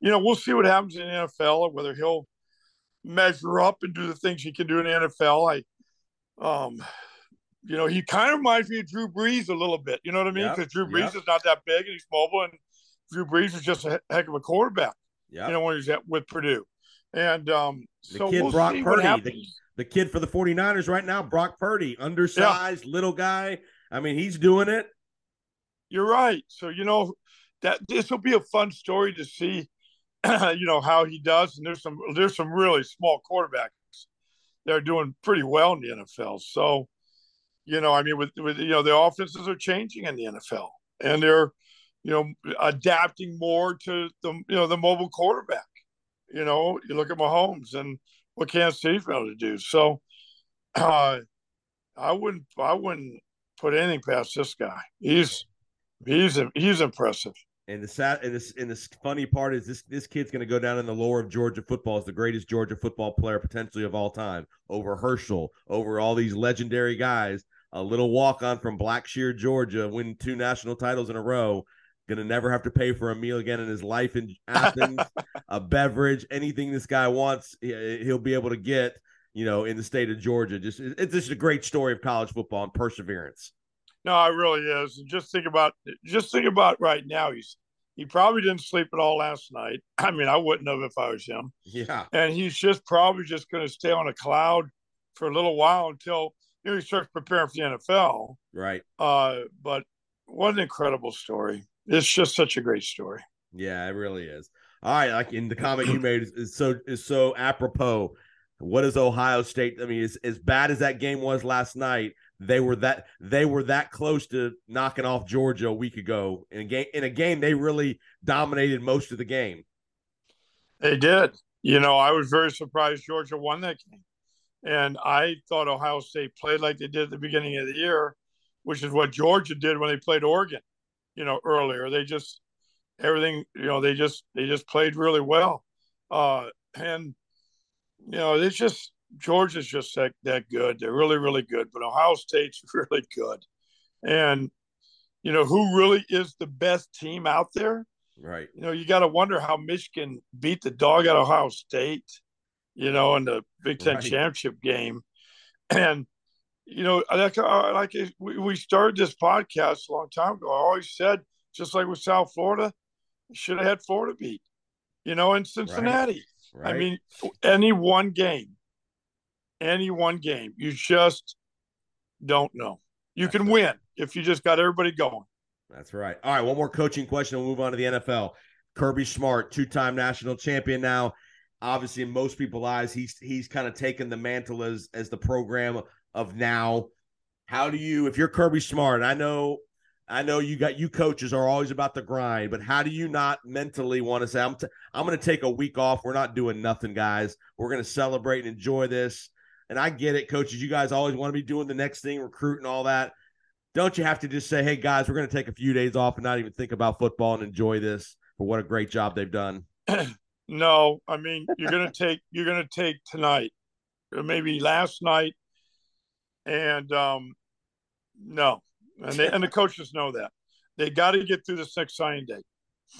you know, we'll see what happens in the NFL or whether he'll measure up and do the things he can do in the NFL. I, um, you know, he kind of reminds me of Drew Brees a little bit. You know what I mean? Yep, Because Drew Brees yep. is not that big and he's mobile, and Drew Brees is just a heck of a quarterback. Yeah. You know, when he's at with Purdue, and um, The so kid we'll Brock Purdy, the- the kid for the 49ers right now, Brock Purdy, undersized little guy. I mean, he's doing it. You're right. So you know that this will be a fun story to see. [CLEARS THROAT] you know how he does, and there's some there's some really small quarterbacks that are doing pretty well in the NFL. So, you know, I mean, with with you know the offenses are changing in the NFL, and they're you know adapting more to the you know the mobile quarterback. You know, you look at Mahomes and what Kansas City's been able to do. So, [CLEARS THROAT] uh, I wouldn't I wouldn't put anything past this guy. He's he's he's impressive. And the sad and this and this funny part is this this kid's going to go down in the lore of Georgia football as the greatest Georgia football player potentially of all time over Herschel, over all these legendary guys. A little walk on from Blackshear, Georgia, win two national titles in a row. Going to never have to pay for a meal again in his life in [LAUGHS] Athens, a beverage, anything this guy wants, he- he'll be able to get. You know, in the state of Georgia, just it's just a great story of college football and perseverance. No, it really is. And just think about just think about right now. He's he probably didn't sleep at all last night. [CLEARS THROAT] I mean, I wouldn't have if I was him. Yeah, And he's just probably just going to stay on a cloud for a little while until you know he starts preparing for the NFL. right. Uh, but what an incredible story! It's just such a great story. Yeah, it really is. All right, like in the comment you made is, is so is so apropos. What is Ohio State? I mean, as, as bad as that game was last night, they were that they were that close to knocking off Georgia a week ago in a game. In a game, they really dominated most of the game. They did. You know, I was very surprised Georgia won that game. And I thought Ohio State played like they did at the beginning of the year, which is what Georgia did when they played Oregon, you know, earlier. They just everything, you know, they just they just played really well. Uh and you know, it's just Georgia's just that that good. They're really, really good. But Ohio State's [LAUGHS] really good. And you know, who really is the best team out there? Right. you know, you got to wonder how Michigan beat the dog at Ohio State, you know, in the Big Ten Right. championship game. [CLEARS THROAT] And, you know, like, uh, like we, we started this podcast a long time ago. I always said, just like with South Florida, should have had Florida beat, you know, in Cincinnati. Right. I mean, any one game, any one game, you just don't know. You can win if you just got everybody going. That's right. All right, one more coaching question. We'll move on to the NFL. Kirby Smart, two-time national champion now. Obviously, in most people's eyes, he's he's kind of taken the mantle as as the program of now. How do you, if you're Kirby Smart, I know, I know you got you coaches are always about the grind, but how do you not mentally want to say, I'm t- I'm going to take a week off. We're not doing nothing, guys. We're going to celebrate and enjoy this. And I get it, coaches. You guys always want to be doing the next thing, recruiting all that don't you have to just say, hey guys, we're going to take a few days off and not even think about football and enjoy this for what a great job they've done? [CLEARS THROAT] No, I mean you're gonna [LAUGHS] take you're gonna take tonight, or maybe last night, and um, no, and they, and the coaches know that they got to get through this next signing day.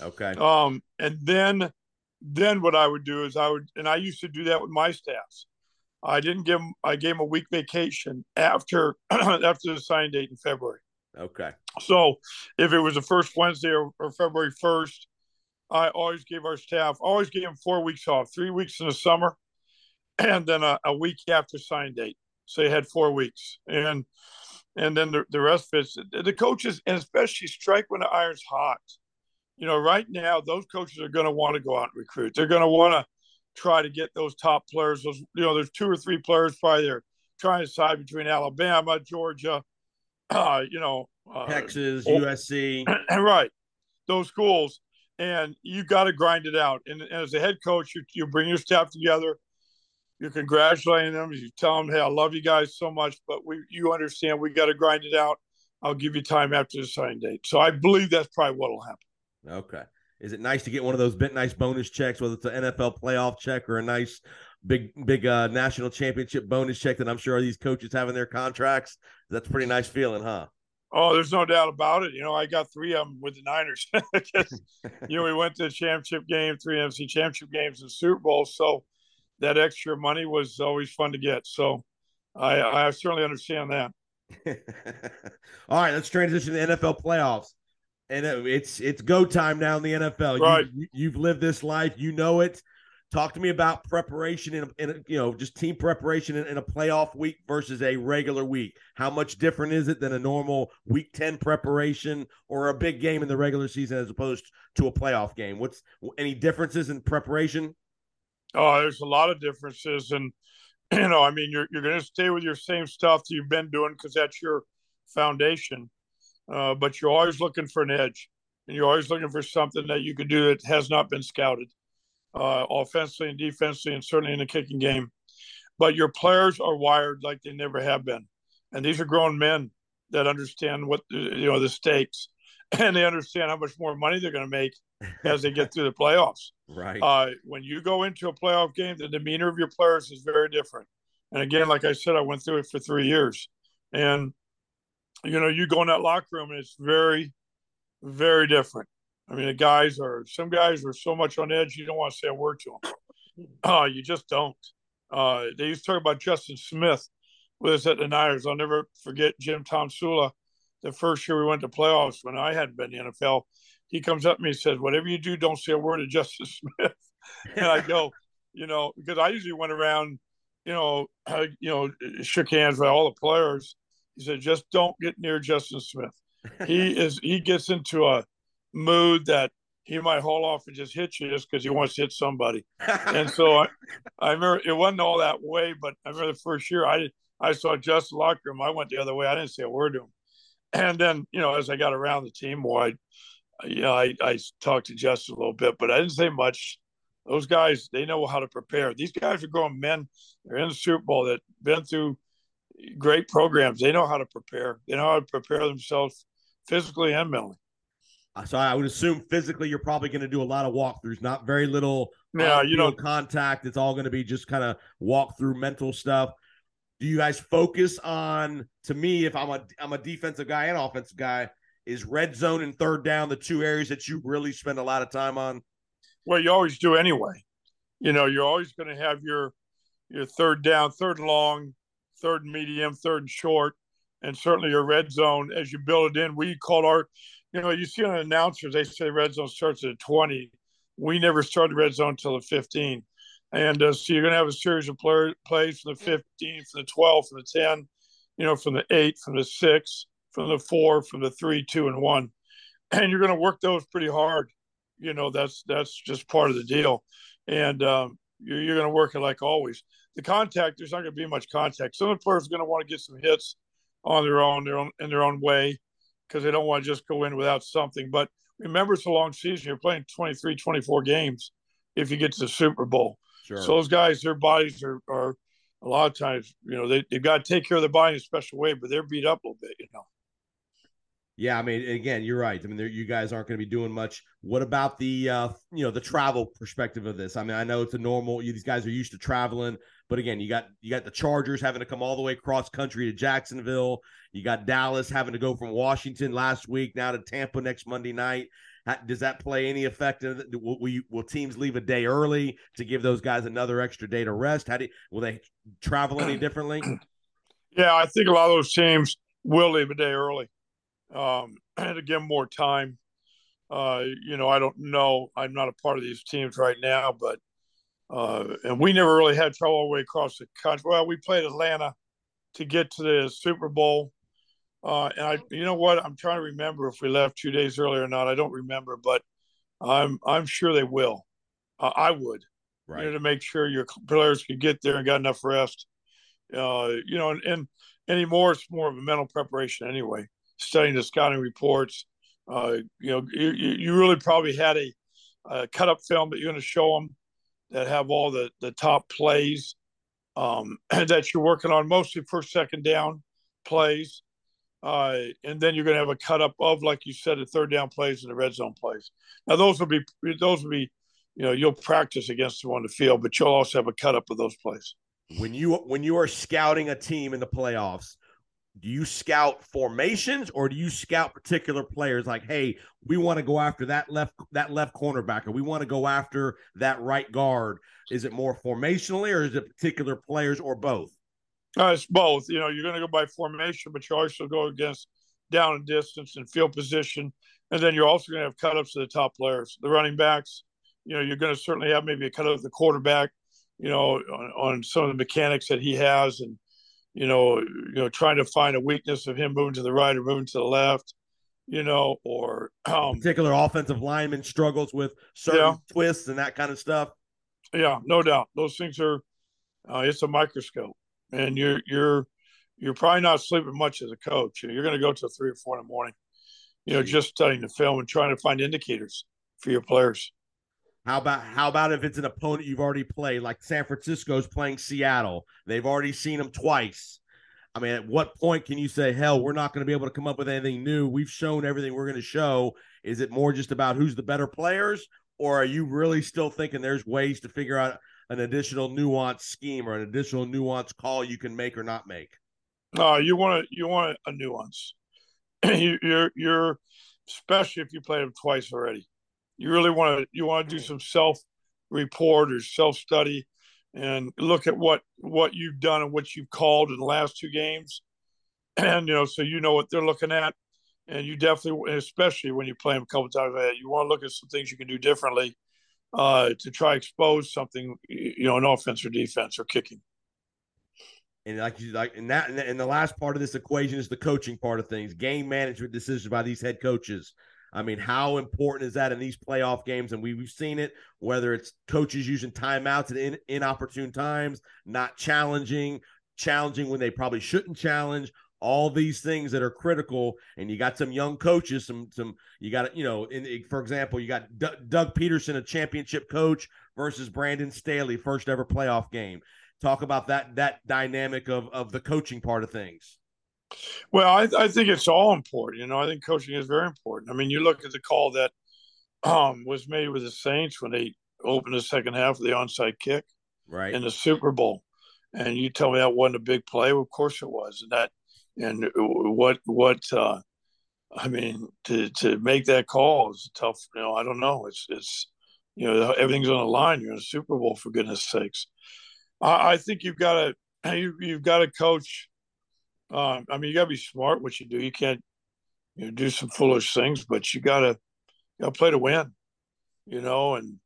Okay. Um, and then then what I would do is I would and I used to do that with my staffs. I didn't give them. I gave them a week vacation after [CLEARS THROAT] after the signing date in February. Okay. So if it was the first Wednesday or, or February 1st, I always gave our staff, always gave them four weeks off, three weeks in the summer, [CLEARS THROAT] and then a, a week after sign date. So they had four weeks. And and then the, the rest of it, the coaches, and especially strike when the iron's hot. You know, right now, those coaches are going to want to go out and recruit. They're going to want to try to get those top players. Those, you know, there's two or three players probably they're trying to decide between Alabama, Georgia, uh, [CLEARS THROAT] you know, uh, Texas, oh. USC. [CLEARS THROAT] right, those schools, and you got to grind it out. And, and as a head coach, you, you bring your staff together. You're congratulating them. You tell them, "Hey, I love you guys so much, but we, you understand, we got to grind it out. I'll give you time after the sign date." So I believe that's probably what will happen. Okay. Is it nice to get one of those bit nice bonus checks, whether it's an NFL playoff check or a nice big big uh, national championship bonus check that I'm sure these coaches have in their contracts? That's a pretty nice feeling, huh? Oh, there's no doubt about it. You know, I got three of them with the Niners. [LAUGHS] [LAUGHS] you know, we went to the championship game, three NFC championship games, and Super Bowl. So that extra money was always fun to get. So I, I certainly understand that. [LAUGHS] All right, let's transition to the NFL playoffs. And it's it's go time now in the NFL. Right. You, you've lived this life, you know it. Talk to me about preparation in, a, in you know just team preparation in, in, a playoff week versus a regular week. How much different is it than a normal week ten preparation or a big game in the regular season as opposed to a playoff game? What's any differences in preparation? Oh, there's a lot of differences, and [CLEARS THROAT] you know, I mean, you're you're going to stay with your same stuff that you've been doing because that's your foundation. Uh, but you're always looking for an edge, and you're always looking for something that you can do that has not been scouted, uh, offensively and defensively, and certainly in the kicking game. But your players are wired like they never have been, and these are grown men that understand what you know the stakes, [CLEARS THROAT] and they understand how much more money they're going to make as they get through the playoffs. [LAUGHS] Right. Uh, when you go into a playoff game, the demeanor of your players is very different. And again, like I said, I went through it for three years, and you know, you go in that locker room and it's very, very different. I mean, the guys are some guys are so much on edge you don't want to say a word to them. Uh, you just don't. Uh, they used to talk about Justin Smith with us at the Niners. I'll never forget Jim Tomsula. The first year we went to playoffs when I hadn't been in the NFL, he comes up to me and says, "Whatever you do, don't say a word to Justin [LAUGHS] Smith." and I go, [LAUGHS] you know, because I usually went around, you know, I, [CLEARS THROAT] you know, shook hands with all the players. He said, "Just don't get near Justin Smith. He [LAUGHS] is he gets into a mood that he might haul off and just hit you just because he wants to hit somebody." and so I, I remember it wasn't all that way, but I remember the first year I I saw Justin locker room. I went the other way. I didn't say a word to him. And then, you know, as I got around the team more, I you know, I, I talked to Justin a little bit, but I didn't say much. Those guys, they know how to prepare. These guys are grown men. They're in the Super Bowl that been through great programs. They know how to prepare. They know how to prepare themselves physically and mentally. Uh, so I would assume physically you're probably going to do a lot of walkthroughs, not very little yeah, you know contact. It's all going to be just kind of walk through mental stuff. Do you guys focus on? To me, if I'm a I'm a defensive guy and offensive guy, is red zone and third down the two areas that you really spend a lot of time on? Well, you always do anyway. You know, you're always going to have your your third down, third long, third medium, third short, and certainly your red zone as you build it in. We call our, you know, you see on announcers they say red zone starts at 20. We never started red zone until the 15. And uh, so you're going to have a series of play, plays from the 15, from the 12, from the 10, you know, from the 8, from the 6, from the four, from the three, two, and one, [CLEARS THROAT] and you're going to work those pretty hard. You know, that's that's just part of the deal, and um, you're, you're going to work it like always. The contact, there's not going to be much contact. Some of the players are going to want to get some hits on their own, their own in their own way, because they don't want to just go in without something. But remember, it's a long season. You're playing 23, 24 games if you get to the Super Bowl. Sure. So those guys, their bodies are, are a lot of times, you know, they, they've got to take care of their body in a special way, but they're beat up a little bit, you know. Yeah, I mean, again, you're right. I mean, you guys aren't going to be doing much. What about the, uh, you know, the travel perspective of this? I mean, I know it's a normal. You, These guys are used to traveling, but again, you got you got the Chargers having to come all the way across country to Jacksonville. You got Dallas having to go from Washington last week now to Tampa next Monday night. Does that play any effect? In? Will, will, you, will teams leave a day early to give those guys another extra day to rest? How do will they travel any differently? [CLEARS THROAT] Yeah, I think a lot of those teams will leave a day early um, [CLEARS THROAT] to give more time. Uh, you know, I don't know. I'm not a part of these teams right now, but uh, and we never really had trouble all the way across the country. Well, we played Atlanta to get to the Super Bowl, uh, and I, you know what? I'm trying to remember if we left two days earlier or not. I don't remember, but I'm I'm sure they will. Uh, I would, right, you know, to make sure your players could get there and got enough rest. Uh, you know, and, and anymore, it's more of a mental preparation anyway studying the scouting reports. Uh, you know, you, you really probably had a, a cut up film that you're going to show them that have all the, the top plays um, [CLEARS THROAT] that you're working on, mostly first, second down plays. Uh, and then you're going to have a cut up of, like you said, the third down plays and the red zone plays. Now, those will be, those will be, you know, you'll practice against them on the field, but you'll also have a cut up of those plays. When you when you are scouting a team in the playoffs, do you scout formations or do you scout particular players? Like hey we want to go after that left that left cornerback or we want to go after that right guard. Is it more formationally or is it particular players or both? Uh, it's both. You know you're going to go by formation but you also go against down and distance and field position. And then you're also going to have cutups to the top players the running backs. You know you're going to certainly have maybe a cut of the quarterback you know on, on some of the mechanics that he has and you know, you know, trying to find a weakness of him moving to the right or moving to the left, you know, or [CLEARS THROAT] um, particular offensive lineman struggles with certain yeah. twists and that kind of stuff. Yeah, no doubt. Those things are uh, it's a microscope, and you're you're you're probably not sleeping much as a coach. You're going to go to three or four in the morning, you know, just studying the film and trying to find indicators for your players. How about how about if it's an opponent you've already played, like San Francisco's playing Seattle? They've already seen them twice. I mean, at what point can you say, hell, we're not going to be able to come up with anything new? We've shown everything we're going to show. Is it more just about who's the better players, or are you really still thinking there's ways to figure out an additional nuance scheme or an additional nuance call you can make or not make? No, you want to you want a nuance. [CLEARS THROAT] you, you're you're especially if you played them twice already you really want to you want to do some self report or self study and look at what what you've done and what you've called in the last two games. [CLEARS THROAT] And you know so you know what they're looking at. And you definitely especially when you play them a couple times you want to look at some things you can do differently uh, to try expose something you know an offense or defense or kicking. And like you like and that and the last part of this equation is the coaching part of things game management decisions by these head coaches I mean, how important is that in these playoff games? And we've seen it, whether it's coaches using timeouts at in, inopportune times, not challenging, challenging when they probably shouldn't challenge, all these things that are critical. And you got some young coaches, some, some, you got, you know, in, for example, you got D- Doug Pederson, a championship coach, versus Brandon Staley, first ever playoff game. Talk about that, that dynamic of, of the coaching part of things. Well, I, I, think it's all important. You know, I think coaching is very important. I mean, you look at the call that [CLEARS THROAT] um, was made with the Saints when they opened the second half of the onside kick, right, in the Super Bowl, and you tell me that wasn't a big play. Well, of course it was, and that and what what uh, I mean to to make that call is tough. You know, I don't know. It's it's you know everything's on the line. You're in a Super Bowl for goodness sakes. I, I think you've got to [CLEARS THROAT] you, you've got to coach um, I mean, you got to be smart what you do. You can't you know, do some foolish things, but you got to got to play to win, you know, and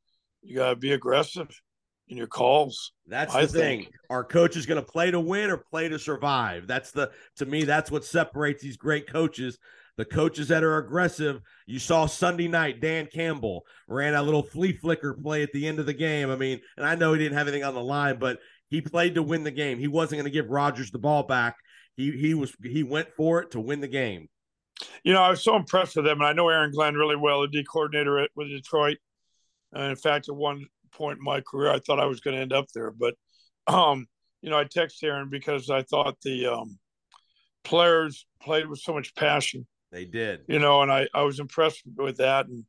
you got to be aggressive in your calls. That's the I thing. Think. Our coach is going to play to win or play to survive. That's the to me that's what separates these great coaches. The coaches that are aggressive. You saw Sunday night Dan Campbell ran a little flea flicker play at the end of the game. I mean, and I know he didn't have anything on the line, but he played to win the game. He wasn't going to give Rodgers the ball back he he was he went for it to win the game. You know, I was so impressed with them, and I know Aaron Glenn really well, the D coordinator at, with Detroit. And in fact, at one point in my career, I thought I was going to end up there, but um, you know, I texted Aaron because I thought the um, players played with so much passion. They did, you know, and I I was impressed with that, and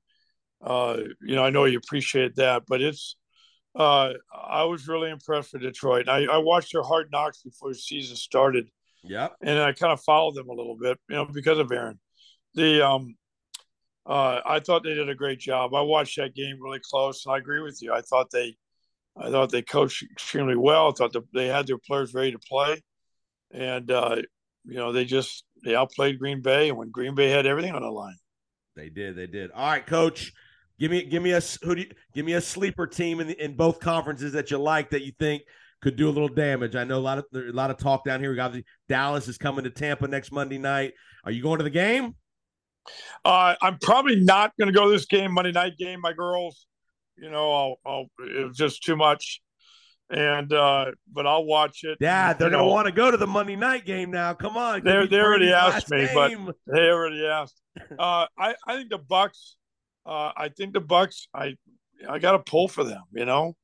uh, you know, I know you appreciate that, but it's. Uh, I was really impressed with Detroit. I, I watched their hard knocks before the season started, yeah. And I kind of followed them a little bit, you know, because of Aaron. The um uh I thought they did a great job. I watched that game really close and I agree with you. I thought they I thought they coached extremely well. I thought the, they had their players ready to play. And uh, you know, they just they outplayed Green Bay and when Green Bay had everything on the line. They did, they did. All right, coach. Give me give me a who do you, give me a sleeper team in the, in both conferences that you like that you think could do a little damage. I know a lot of a lot of talk down here. We got Dallas is coming to Tampa next Monday night. Are you going to the game? Uh, I'm probably not going to go to this game, Monday night game. My girls, you know, I'll, I'll it was just too much, and uh, but I'll watch it. Yeah, they're going to want to go to the Monday night game now. Come on, they they already asked me, game. but they already asked. Uh, I I think the Bucks. Uh, I think the Bucks. I I got to pull for them. You know,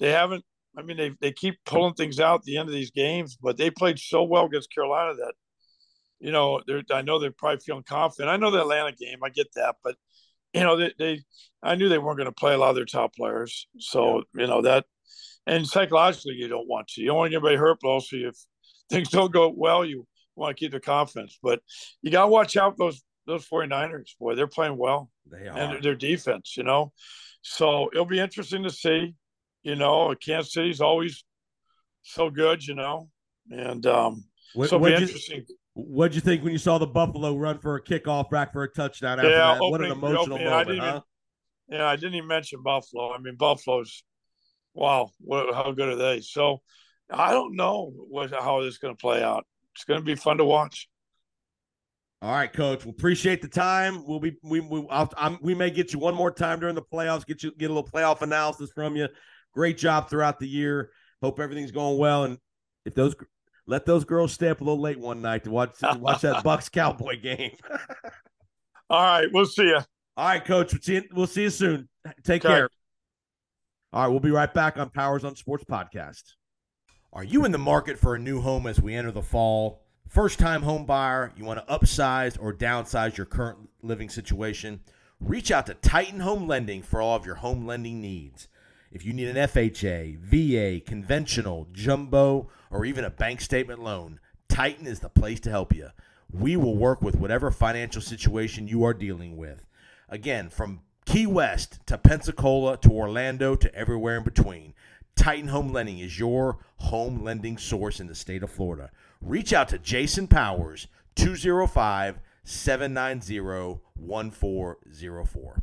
they haven't I mean, they they keep pulling things out at the end of these games, but they played so well against Carolina that, you know, they're I know they're probably feeling confident. I know the Atlanta game, I get that, but you know, they, they I knew they weren't going to play a lot of their top players, so you know that, and psychologically, you don't want to. You don't want anybody hurt, but also if [LAUGHS] things don't go well, you want to keep their confidence. But you got to watch out those those 49ers. Boy, they're playing well. They are. And their defense, you know. So it'll be interesting to see. You know, Kansas City's always so good, you know. And um What, so what'd, you, interesting. what'd you think when you saw the Buffalo run for a kickoff back for a touchdown after Yeah, that? What an emotional opening, I moment, didn't huh? even- Yeah, I didn't even mention Buffalo. I mean, Buffalo's wow, what, how good are they? So I don't know what how this is going to play out. It's going to be fun to watch. All right, coach. We appreciate the time. We'll be we we I'm, we may get you one more time during the playoffs. Get you get a little playoff analysis from you. Great job throughout the year. Hope everything's going well. And if those let those girls stay up a little late one night to watch to watch that [LAUGHS] Bucks Cowboy game. All right, we'll see you. All right, coach. We'll see you, we'll see you soon. Take Okay. care. All right, we'll be right back on Powers on Sports podcast. Are you in the market for a new home as we enter the fall? First time home buyer, you want to upsize or downsize your current living situation? Reach out to Titan Home Lending for all of your home lending needs. If you need an FHA, VA, conventional, jumbo, or even a bank statement loan, Titan is the place to help you. We will work with whatever financial situation you are dealing with. Again, from Key West to Pensacola to Orlando to everywhere in between, Titan Home Lending is your home lending source in the state of Florida. Reach out to Jason Powers, 205 790 1404.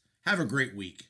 Have a great week.